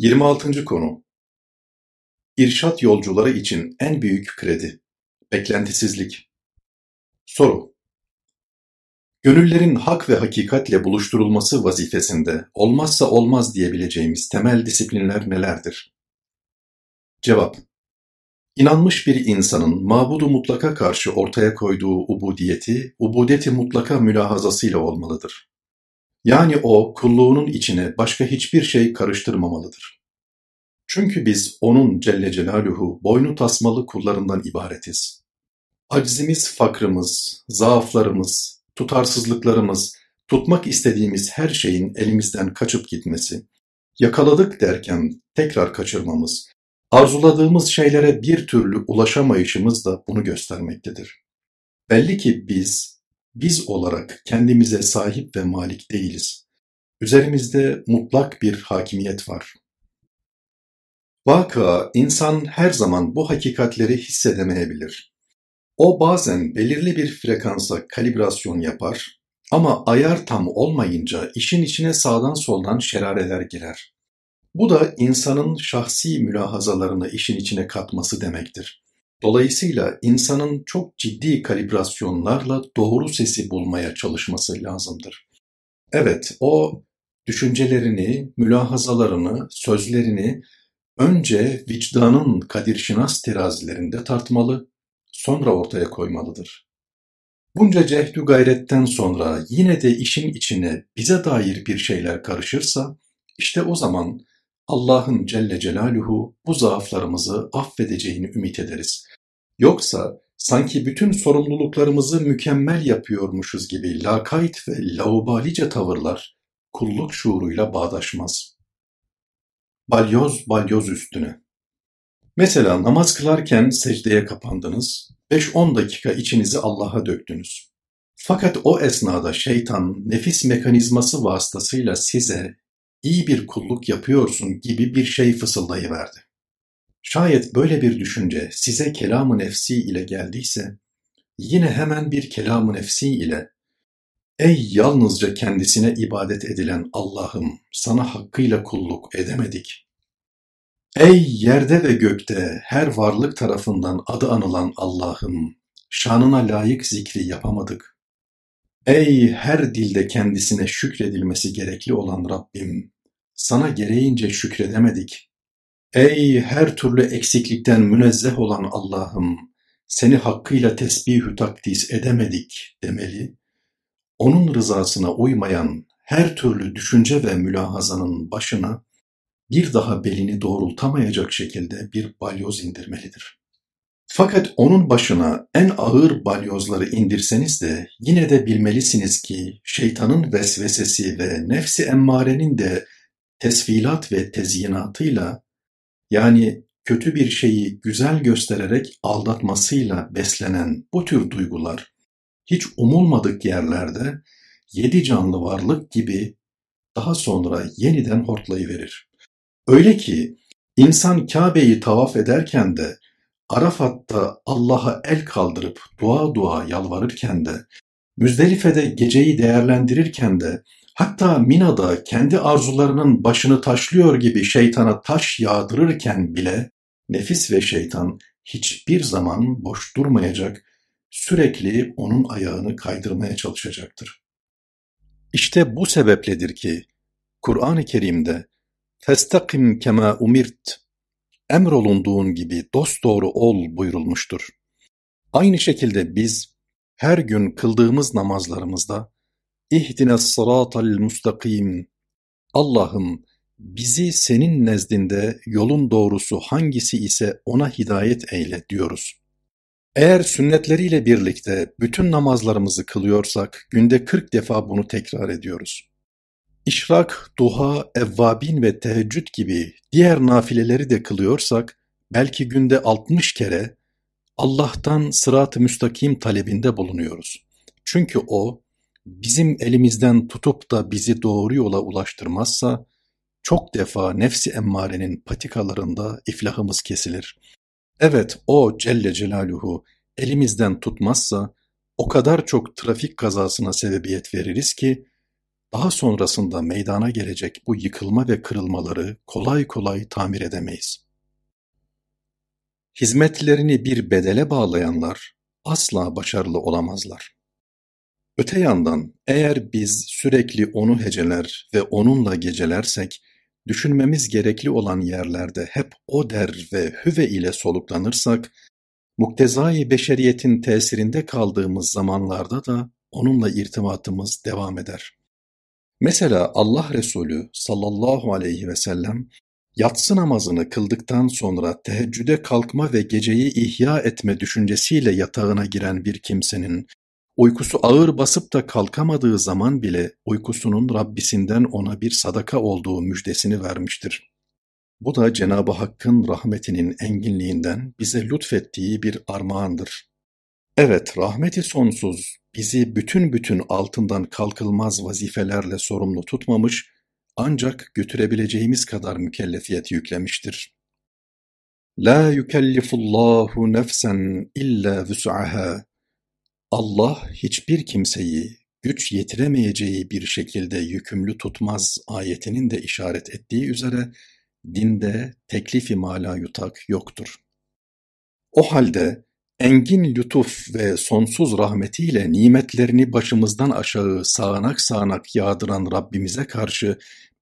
26. konu İrşad yolcuları için en büyük kredi Beklentisizlik Soru Gönüllerin hak ve hakikatle buluşturulması vazifesinde olmazsa olmaz diyebileceğimiz temel disiplinler nelerdir? Cevap İnanmış bir insanın mabudu mutlaka karşı ortaya koyduğu ubudiyeti, ubudeti mutlaka mülahazasıyla olmalıdır. Yani o kulluğunun içine başka hiçbir şey karıştırmamalıdır. Çünkü biz onun Celle Celaluhu boynu tasmalı kullarından ibaretiz. Aczimiz, fakrımız, zaaflarımız, tutarsızlıklarımız, tutmak istediğimiz her şeyin elimizden kaçıp gitmesi, yakaladık derken tekrar kaçırmamız, arzuladığımız şeylere bir türlü ulaşamayışımız da bunu göstermektedir. Belli ki biz biz olarak kendimize sahip ve malik değiliz. Üzerimizde mutlak bir hakimiyet var. Vaka, insan her zaman bu hakikatleri hissedemeyebilir. O bazen belirli bir frekansa kalibrasyon yapar ama ayar tam olmayınca işin içine sağdan soldan şerareler girer. Bu da insanın şahsi mülahazalarını işin içine katması demektir. Dolayısıyla insanın çok ciddi kalibrasyonlarla doğru sesi bulmaya çalışması lazımdır. Evet, o düşüncelerini, mülahazalarını, sözlerini önce vicdanın kadirşinas terazilerinde tartmalı, sonra ortaya koymalıdır. Bunca cehdü gayretten sonra yine de işin içine bize dair bir şeyler karışırsa, işte o zaman Allah'ın Celle Celaluhu bu zaaflarımızı affedeceğini ümit ederiz. Yoksa sanki bütün sorumluluklarımızı mükemmel yapıyormuşuz gibi lakayt ve laubalice tavırlar kulluk şuuruyla bağdaşmaz. Balyoz balyoz üstüne. Mesela namaz kılarken secdeye kapandınız, 5-10 dakika içinizi Allah'a döktünüz. Fakat o esnada şeytan nefis mekanizması vasıtasıyla size iyi bir kulluk yapıyorsun gibi bir şey fısıldayıverdi. Şayet böyle bir düşünce size kelam-ı nefsi ile geldiyse, yine hemen bir kelam-ı nefsi ile Ey yalnızca kendisine ibadet edilen Allah'ım sana hakkıyla kulluk edemedik. Ey yerde ve gökte her varlık tarafından adı anılan Allah'ım şanına layık zikri yapamadık. Ey her dilde kendisine şükredilmesi gerekli olan Rabbim sana gereğince şükredemedik. Ey her türlü eksiklikten münezzeh olan Allah'ım, seni hakkıyla tesbihü takdis edemedik demeli, onun rızasına uymayan her türlü düşünce ve mülahazanın başına bir daha belini doğrultamayacak şekilde bir balyoz indirmelidir. Fakat onun başına en ağır balyozları indirseniz de yine de bilmelisiniz ki şeytanın vesvesesi ve nefsi emmarenin de tesvilat ve tezyinatıyla yani kötü bir şeyi güzel göstererek aldatmasıyla beslenen bu tür duygular hiç umulmadık yerlerde yedi canlı varlık gibi daha sonra yeniden hortlayıverir. Öyle ki insan Kabe'yi tavaf ederken de Arafat'ta Allah'a el kaldırıp dua dua yalvarırken de Müzdelife'de geceyi değerlendirirken de Hatta Mina'da kendi arzularının başını taşlıyor gibi şeytana taş yağdırırken bile nefis ve şeytan hiçbir zaman boş durmayacak, sürekli onun ayağını kaydırmaya çalışacaktır. İşte bu sebepledir ki Kur'an-ı Kerim'de "Festakim kema umirt" emrolunduğun gibi dosdoğru ol buyurulmuştur. Aynı şekilde biz her gün kıldığımız namazlarımızda İhdines sıratal mustakim. Allah'ım bizi senin nezdinde yolun doğrusu hangisi ise ona hidayet eyle diyoruz. Eğer sünnetleriyle birlikte bütün namazlarımızı kılıyorsak günde 40 defa bunu tekrar ediyoruz. İşrak, duha, evvabin ve teheccüd gibi diğer nafileleri de kılıyorsak belki günde 60 kere Allah'tan sırat-ı müstakim talebinde bulunuyoruz. Çünkü O bizim elimizden tutup da bizi doğru yola ulaştırmazsa, çok defa nefsi emmarenin patikalarında iflahımız kesilir. Evet o Celle Celaluhu elimizden tutmazsa o kadar çok trafik kazasına sebebiyet veririz ki daha sonrasında meydana gelecek bu yıkılma ve kırılmaları kolay kolay tamir edemeyiz. Hizmetlerini bir bedele bağlayanlar asla başarılı olamazlar. Öte yandan eğer biz sürekli onu heceler ve onunla gecelersek, düşünmemiz gerekli olan yerlerde hep o der ve hüve ile soluklanırsak, muktezai beşeriyetin tesirinde kaldığımız zamanlarda da onunla irtibatımız devam eder. Mesela Allah Resulü sallallahu aleyhi ve sellem yatsı namazını kıldıktan sonra teheccüde kalkma ve geceyi ihya etme düşüncesiyle yatağına giren bir kimsenin uykusu ağır basıp da kalkamadığı zaman bile uykusunun Rabbisinden ona bir sadaka olduğu müjdesini vermiştir. Bu da Cenab-ı Hakk'ın rahmetinin enginliğinden bize lütfettiği bir armağandır. Evet, rahmeti sonsuz bizi bütün bütün altından kalkılmaz vazifelerle sorumlu tutmamış, ancak götürebileceğimiz kadar mükellefiyet yüklemiştir. La yukellifullahu nefsen illa vus'aha. Allah hiçbir kimseyi güç yetiremeyeceği bir şekilde yükümlü tutmaz ayetinin de işaret ettiği üzere dinde teklifi mala yutak yoktur. O halde engin lütuf ve sonsuz rahmetiyle nimetlerini başımızdan aşağı sağanak sağanak yağdıran Rabbimize karşı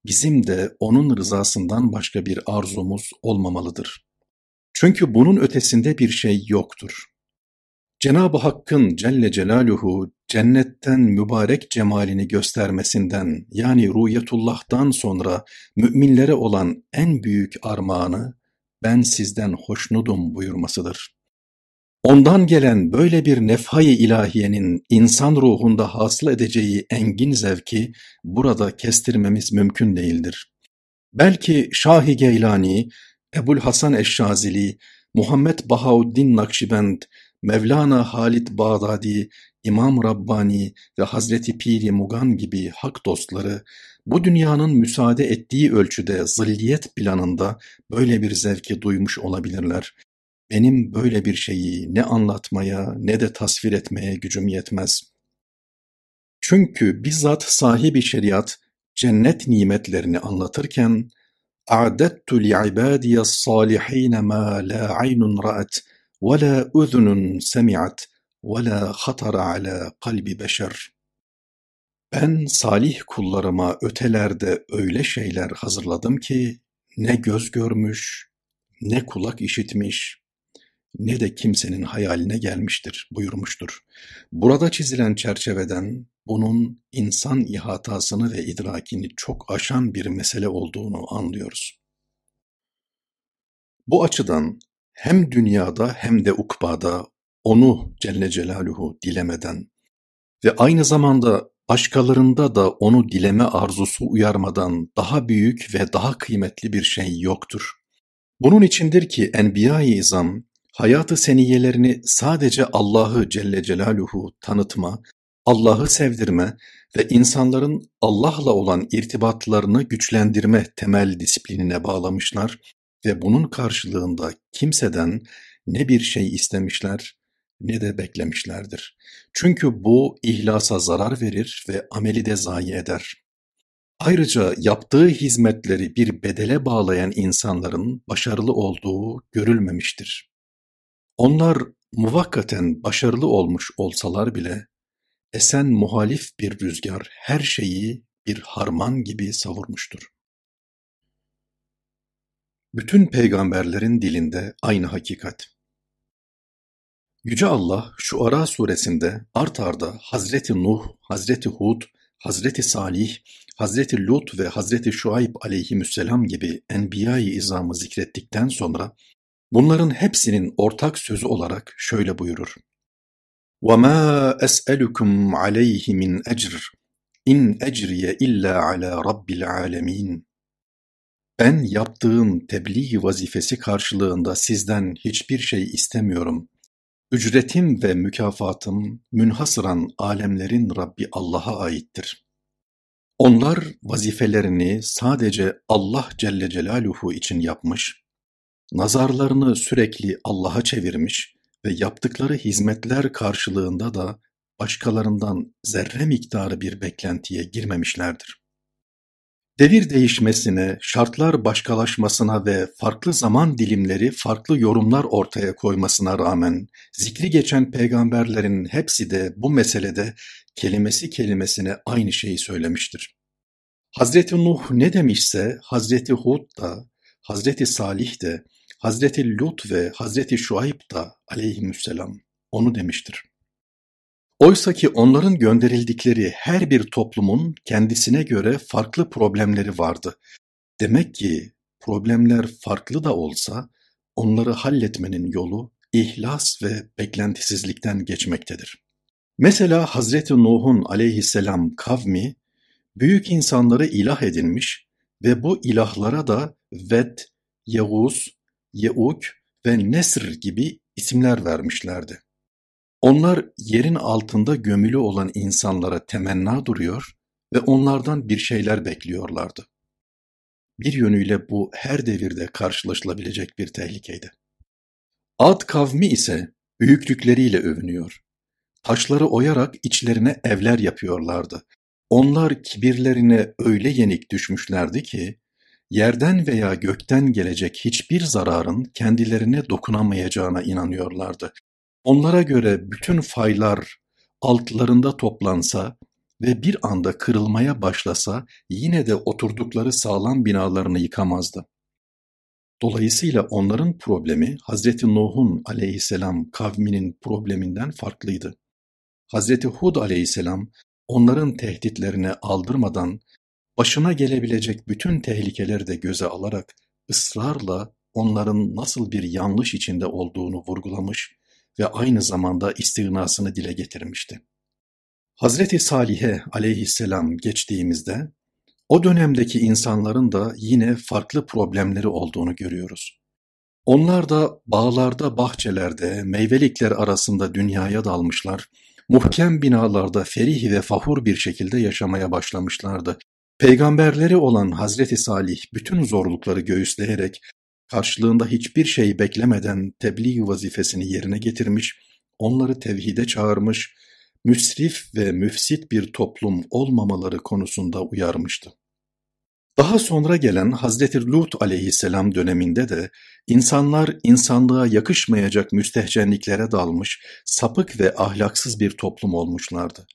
bizim de onun rızasından başka bir arzumuz olmamalıdır. Çünkü bunun ötesinde bir şey yoktur. Cenab-ı Hakk'ın Celle Celaluhu cennetten mübarek cemalini göstermesinden yani ruhiyetullah'tan sonra müminlere olan en büyük armağanı ben sizden hoşnudum buyurmasıdır. Ondan gelen böyle bir nefhay ilahiyenin insan ruhunda hasıl edeceği engin zevki burada kestirmemiz mümkün değildir. Belki Şah-ı Geylani, Ebul Hasan Eşşazili, Muhammed Bahauddin Nakşibend, Mevlana Halid Bağdadi, İmam Rabbani ve Hazreti Piri Mugan gibi hak dostları bu dünyanın müsaade ettiği ölçüde zilliyet planında böyle bir zevki duymuş olabilirler benim böyle bir şeyi ne anlatmaya ne de tasvir etmeye gücüm yetmez. Çünkü bizzat sahibi şeriat cennet nimetlerini anlatırken اَعْدَدْتُ لِعِبَادِيَ الصَّالِح۪ينَ مَا لَا عَيْنٌ رَأَتْ وَلَا اُذُنٌ سَمِعَتْ وَلَا خَطَرَ عَلَى قَلْبِ بَشَرٍ Ben salih kullarıma ötelerde öyle şeyler hazırladım ki ne göz görmüş, ne kulak işitmiş, ne de kimsenin hayaline gelmiştir buyurmuştur. Burada çizilen çerçeveden bunun insan ihatasını ve idrakini çok aşan bir mesele olduğunu anlıyoruz. Bu açıdan hem dünyada hem de ukbada onu Celle Celaluhu dilemeden ve aynı zamanda başkalarında da onu dileme arzusu uyarmadan daha büyük ve daha kıymetli bir şey yoktur. Bunun içindir ki Enbiya-i İzam hayatı seniyelerini sadece Allah'ı Celle Celaluhu tanıtma, Allah'ı sevdirme ve insanların Allah'la olan irtibatlarını güçlendirme temel disiplinine bağlamışlar ve bunun karşılığında kimseden ne bir şey istemişler ne de beklemişlerdir. Çünkü bu ihlasa zarar verir ve ameli de zayi eder. Ayrıca yaptığı hizmetleri bir bedele bağlayan insanların başarılı olduğu görülmemiştir. Onlar muvakkaten başarılı olmuş olsalar bile, esen muhalif bir rüzgar her şeyi bir harman gibi savurmuştur Bütün peygamberlerin dilinde aynı hakikat. Yüce Allah şu Ara suresinde art arda Hazreti Nuh, Hazreti Hud, Hazreti Salih, Hazreti Lut ve Hazreti Şuayb aleyhisselam gibi enbiya-i izamı zikrettikten sonra Bunların hepsinin ortak sözü olarak şöyle buyurur. وَمَا أَسْأَلُكُمْ عَلَيْهِ مِنْ اَجْرٍ اِنْ اَجْرِيَ اِلَّا عَلَى رَبِّ الْعَالَمِينَ ben yaptığım tebliğ vazifesi karşılığında sizden hiçbir şey istemiyorum. Ücretim ve mükafatım münhasıran alemlerin Rabbi Allah'a aittir. Onlar vazifelerini sadece Allah Celle Celaluhu için yapmış Nazarlarını sürekli Allah'a çevirmiş ve yaptıkları hizmetler karşılığında da başkalarından zerre miktarı bir beklentiye girmemişlerdir. Devir değişmesine, şartlar başkalaşmasına ve farklı zaman dilimleri farklı yorumlar ortaya koymasına rağmen zikri geçen peygamberlerin hepsi de bu meselede kelimesi kelimesine aynı şeyi söylemiştir. Hazreti Nuh ne demişse Hazreti Hud da, Hazreti Salih de, Hazreti Lut ve Hazreti Şuayb da aleyhisselam onu demiştir. Oysaki onların gönderildikleri her bir toplumun kendisine göre farklı problemleri vardı. Demek ki problemler farklı da olsa onları halletmenin yolu ihlas ve beklentisizlikten geçmektedir. Mesela Hazreti Nuh'un aleyhisselam kavmi büyük insanları ilah edinmiş ve bu ilahlara da Ved, Yevuz, Yeuk ve Nesr gibi isimler vermişlerdi. Onlar yerin altında gömülü olan insanlara temenna duruyor ve onlardan bir şeyler bekliyorlardı. Bir yönüyle bu her devirde karşılaşılabilecek bir tehlikeydi. Ad kavmi ise büyüklükleriyle övünüyor. Taşları oyarak içlerine evler yapıyorlardı. Onlar kibirlerine öyle yenik düşmüşlerdi ki, yerden veya gökten gelecek hiçbir zararın kendilerine dokunamayacağına inanıyorlardı. Onlara göre bütün faylar altlarında toplansa ve bir anda kırılmaya başlasa yine de oturdukları sağlam binalarını yıkamazdı. Dolayısıyla onların problemi Hazreti Nuh'un aleyhisselam kavminin probleminden farklıydı. Hazreti Hud aleyhisselam onların tehditlerine aldırmadan başına gelebilecek bütün tehlikeleri de göze alarak ısrarla onların nasıl bir yanlış içinde olduğunu vurgulamış ve aynı zamanda istirnasını dile getirmişti. Hazreti Salih'e aleyhisselam geçtiğimizde o dönemdeki insanların da yine farklı problemleri olduğunu görüyoruz. Onlar da bağlarda, bahçelerde, meyvelikler arasında dünyaya dalmışlar, muhkem binalarda ferih ve fahur bir şekilde yaşamaya başlamışlardı. Peygamberleri olan Hazreti Salih bütün zorlukları göğüsleyerek karşılığında hiçbir şey beklemeden tebliğ vazifesini yerine getirmiş, onları tevhide çağırmış, müsrif ve müfsit bir toplum olmamaları konusunda uyarmıştı. Daha sonra gelen Hazreti Lut aleyhisselam döneminde de insanlar insanlığa yakışmayacak müstehcenliklere dalmış, sapık ve ahlaksız bir toplum olmuşlardı.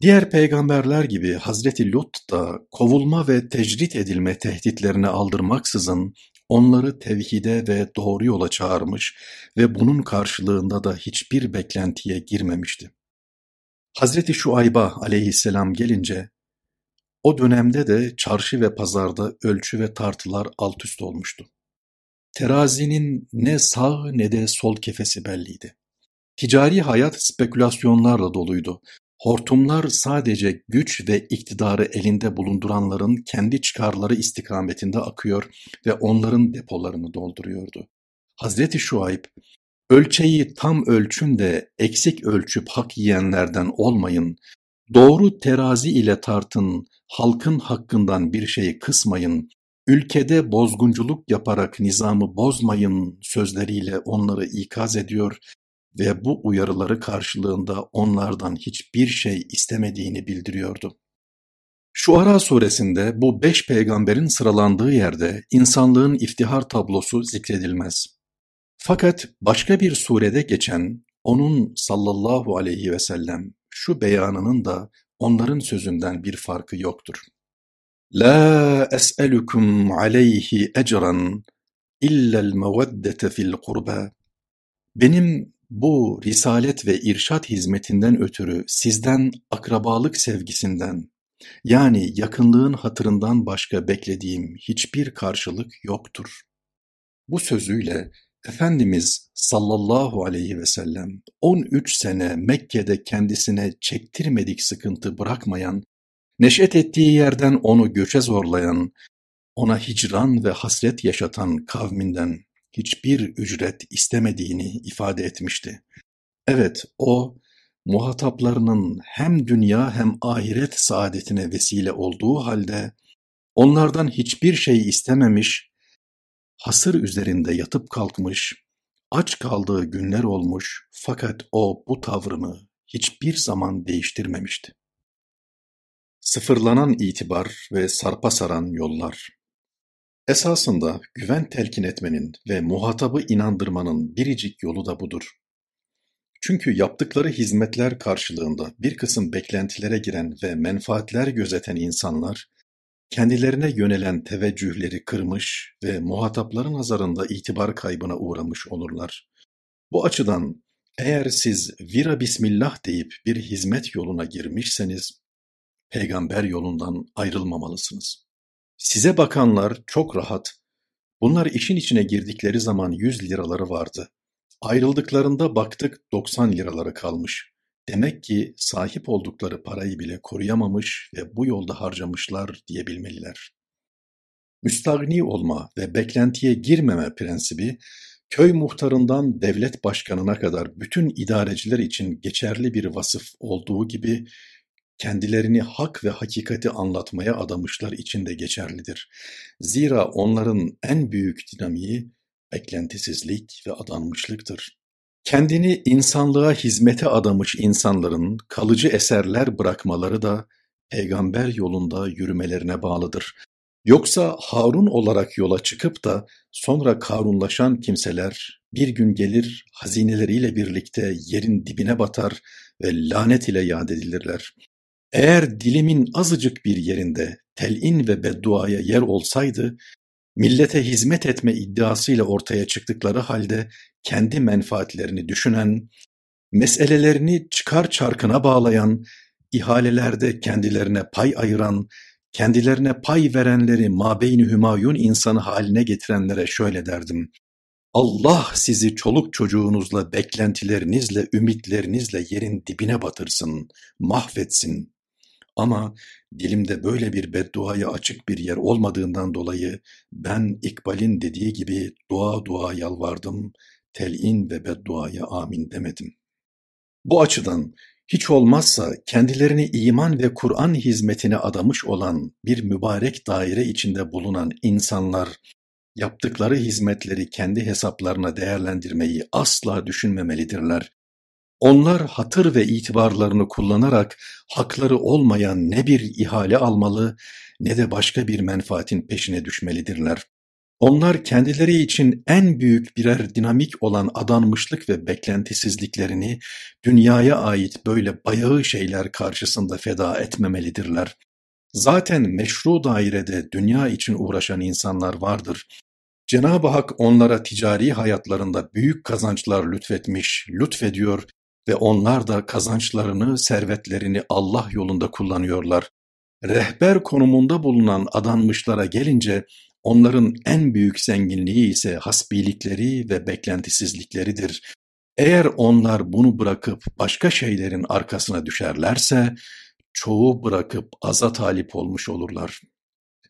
Diğer peygamberler gibi Hazreti Lut da kovulma ve tecrit edilme tehditlerine aldırmaksızın onları tevhide ve doğru yola çağırmış ve bunun karşılığında da hiçbir beklentiye girmemişti. Hazreti Şuayba aleyhisselam gelince, o dönemde de çarşı ve pazarda ölçü ve tartılar alt üst olmuştu. Terazinin ne sağ ne de sol kefesi belliydi. Ticari hayat spekülasyonlarla doluydu. Hortumlar sadece güç ve iktidarı elinde bulunduranların kendi çıkarları istikametinde akıyor ve onların depolarını dolduruyordu. Hazreti Şuayb, ölçeyi tam ölçün de eksik ölçüp hak yiyenlerden olmayın, doğru terazi ile tartın, halkın hakkından bir şey kısmayın, ülkede bozgunculuk yaparak nizamı bozmayın sözleriyle onları ikaz ediyor ve bu uyarıları karşılığında onlardan hiçbir şey istemediğini bildiriyordu. Şu Ara suresinde bu beş peygamberin sıralandığı yerde insanlığın iftihar tablosu zikredilmez. Fakat başka bir surede geçen onun sallallahu aleyhi ve sellem şu beyanının da onların sözünden bir farkı yoktur. La es'elukum aleyhi ecran illel meveddete fil kurba. Benim bu risalet ve irşat hizmetinden ötürü sizden akrabalık sevgisinden, yani yakınlığın hatırından başka beklediğim hiçbir karşılık yoktur. Bu sözüyle Efendimiz sallallahu aleyhi ve sellem 13 sene Mekke'de kendisine çektirmedik sıkıntı bırakmayan, neşet ettiği yerden onu göçe zorlayan, ona hicran ve hasret yaşatan kavminden hiçbir ücret istemediğini ifade etmişti. Evet, o muhataplarının hem dünya hem ahiret saadetine vesile olduğu halde onlardan hiçbir şey istememiş, hasır üzerinde yatıp kalkmış, aç kaldığı günler olmuş fakat o bu tavrını hiçbir zaman değiştirmemişti. Sıfırlanan itibar ve sarpa saran yollar. Esasında güven telkin etmenin ve muhatabı inandırmanın biricik yolu da budur. Çünkü yaptıkları hizmetler karşılığında bir kısım beklentilere giren ve menfaatler gözeten insanlar, kendilerine yönelen teveccühleri kırmış ve muhatapların nazarında itibar kaybına uğramış olurlar. Bu açıdan eğer siz vira bismillah deyip bir hizmet yoluna girmişseniz, peygamber yolundan ayrılmamalısınız. Size bakanlar çok rahat, bunlar işin içine girdikleri zaman yüz liraları vardı. Ayrıldıklarında baktık doksan liraları kalmış. Demek ki sahip oldukları parayı bile koruyamamış ve bu yolda harcamışlar diyebilmeliler. Müstagni olma ve beklentiye girmeme prensibi, köy muhtarından devlet başkanına kadar bütün idareciler için geçerli bir vasıf olduğu gibi, kendilerini hak ve hakikati anlatmaya adamışlar için de geçerlidir. Zira onların en büyük dinamiği beklentisizlik ve adanmışlıktır. Kendini insanlığa hizmete adamış insanların kalıcı eserler bırakmaları da peygamber yolunda yürümelerine bağlıdır. Yoksa Harun olarak yola çıkıp da sonra Karunlaşan kimseler bir gün gelir hazineleriyle birlikte yerin dibine batar ve lanet ile yad edilirler. Eğer dilimin azıcık bir yerinde telin ve bedduaya yer olsaydı, millete hizmet etme iddiasıyla ortaya çıktıkları halde kendi menfaatlerini düşünen, meselelerini çıkar çarkına bağlayan, ihalelerde kendilerine pay ayıran, kendilerine pay verenleri mabeyni hümayun insanı haline getirenlere şöyle derdim. Allah sizi çoluk çocuğunuzla, beklentilerinizle, ümitlerinizle yerin dibine batırsın, mahvetsin. Ama dilimde böyle bir bedduaya açık bir yer olmadığından dolayı ben İkbal'in dediği gibi dua dua yalvardım, telin ve bedduaya amin demedim. Bu açıdan hiç olmazsa kendilerini iman ve Kur'an hizmetine adamış olan bir mübarek daire içinde bulunan insanlar yaptıkları hizmetleri kendi hesaplarına değerlendirmeyi asla düşünmemelidirler. Onlar hatır ve itibarlarını kullanarak hakları olmayan ne bir ihale almalı ne de başka bir menfaatin peşine düşmelidirler. Onlar kendileri için en büyük birer dinamik olan adanmışlık ve beklentisizliklerini dünyaya ait böyle bayağı şeyler karşısında feda etmemelidirler. Zaten meşru dairede dünya için uğraşan insanlar vardır. Cenab-ı Hak onlara ticari hayatlarında büyük kazançlar lütfetmiş, lütfediyor ve onlar da kazançlarını, servetlerini Allah yolunda kullanıyorlar. Rehber konumunda bulunan adanmışlara gelince onların en büyük zenginliği ise hasbilikleri ve beklentisizlikleridir. Eğer onlar bunu bırakıp başka şeylerin arkasına düşerlerse çoğu bırakıp aza talip olmuş olurlar.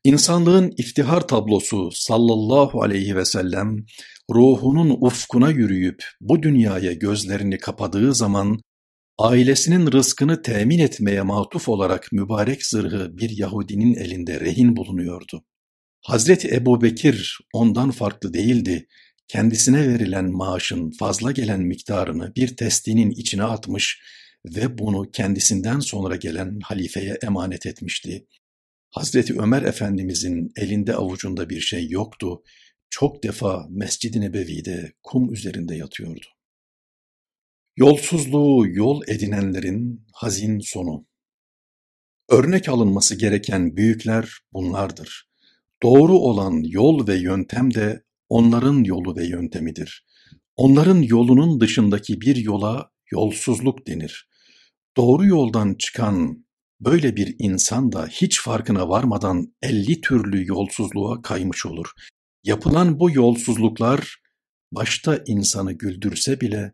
İnsanlığın iftihar tablosu sallallahu aleyhi ve sellem ruhunun ufkuna yürüyüp bu dünyaya gözlerini kapadığı zaman ailesinin rızkını temin etmeye matuf olarak mübarek zırhı bir Yahudinin elinde rehin bulunuyordu. Hazreti Ebu Bekir ondan farklı değildi. Kendisine verilen maaşın fazla gelen miktarını bir testinin içine atmış ve bunu kendisinden sonra gelen halifeye emanet etmişti. Hazreti Ömer Efendimizin elinde avucunda bir şey yoktu. Çok defa Mescid-i Nebevi'de kum üzerinde yatıyordu. Yolsuzluğu yol edinenlerin hazin sonu. Örnek alınması gereken büyükler bunlardır. Doğru olan yol ve yöntem de onların yolu ve yöntemidir. Onların yolunun dışındaki bir yola yolsuzluk denir. Doğru yoldan çıkan böyle bir insan da hiç farkına varmadan elli türlü yolsuzluğa kaymış olur. Yapılan bu yolsuzluklar başta insanı güldürse bile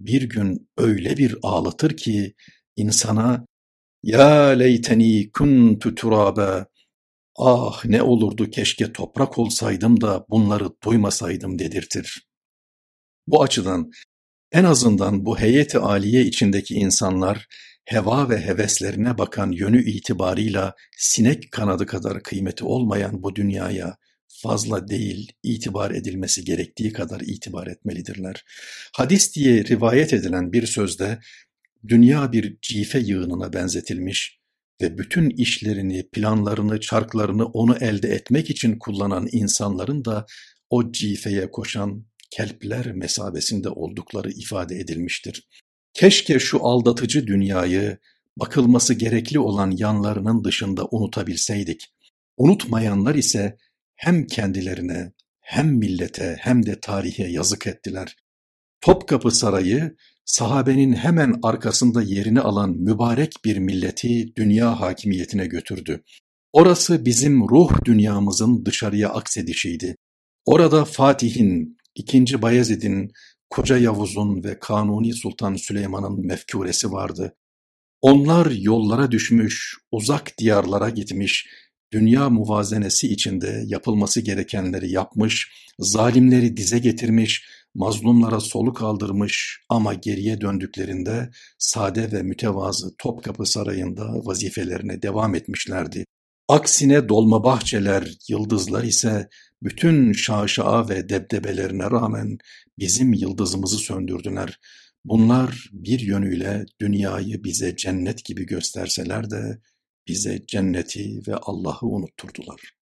bir gün öyle bir ağlatır ki insana ya leyteni kuntu turabe ah ne olurdu keşke toprak olsaydım da bunları duymasaydım dedirtir. Bu açıdan en azından bu heyeti aliye içindeki insanlar heva ve heveslerine bakan yönü itibarıyla sinek kanadı kadar kıymeti olmayan bu dünyaya fazla değil, itibar edilmesi gerektiği kadar itibar etmelidirler. Hadis diye rivayet edilen bir sözde dünya bir cife yığınına benzetilmiş ve bütün işlerini, planlarını, çarklarını onu elde etmek için kullanan insanların da o cifeye koşan kelpler mesabesinde oldukları ifade edilmiştir. Keşke şu aldatıcı dünyayı bakılması gerekli olan yanlarının dışında unutabilseydik. Unutmayanlar ise hem kendilerine hem millete hem de tarihe yazık ettiler. Topkapı Sarayı sahabenin hemen arkasında yerini alan mübarek bir milleti dünya hakimiyetine götürdü. Orası bizim ruh dünyamızın dışarıya aksedişiydi. Orada Fatih'in, II. Bayezid'in, Koca Yavuz'un ve Kanuni Sultan Süleyman'ın mefkuresi vardı. Onlar yollara düşmüş, uzak diyarlara gitmiş, dünya muvazenesi içinde yapılması gerekenleri yapmış, zalimleri dize getirmiş, mazlumlara soluk aldırmış ama geriye döndüklerinde sade ve mütevazı Topkapı Sarayı'nda vazifelerine devam etmişlerdi. Aksine dolma bahçeler, yıldızlar ise bütün şaşaa ve debdebelerine rağmen bizim yıldızımızı söndürdüler. Bunlar bir yönüyle dünyayı bize cennet gibi gösterseler de bize cenneti ve Allah'ı unutturdular.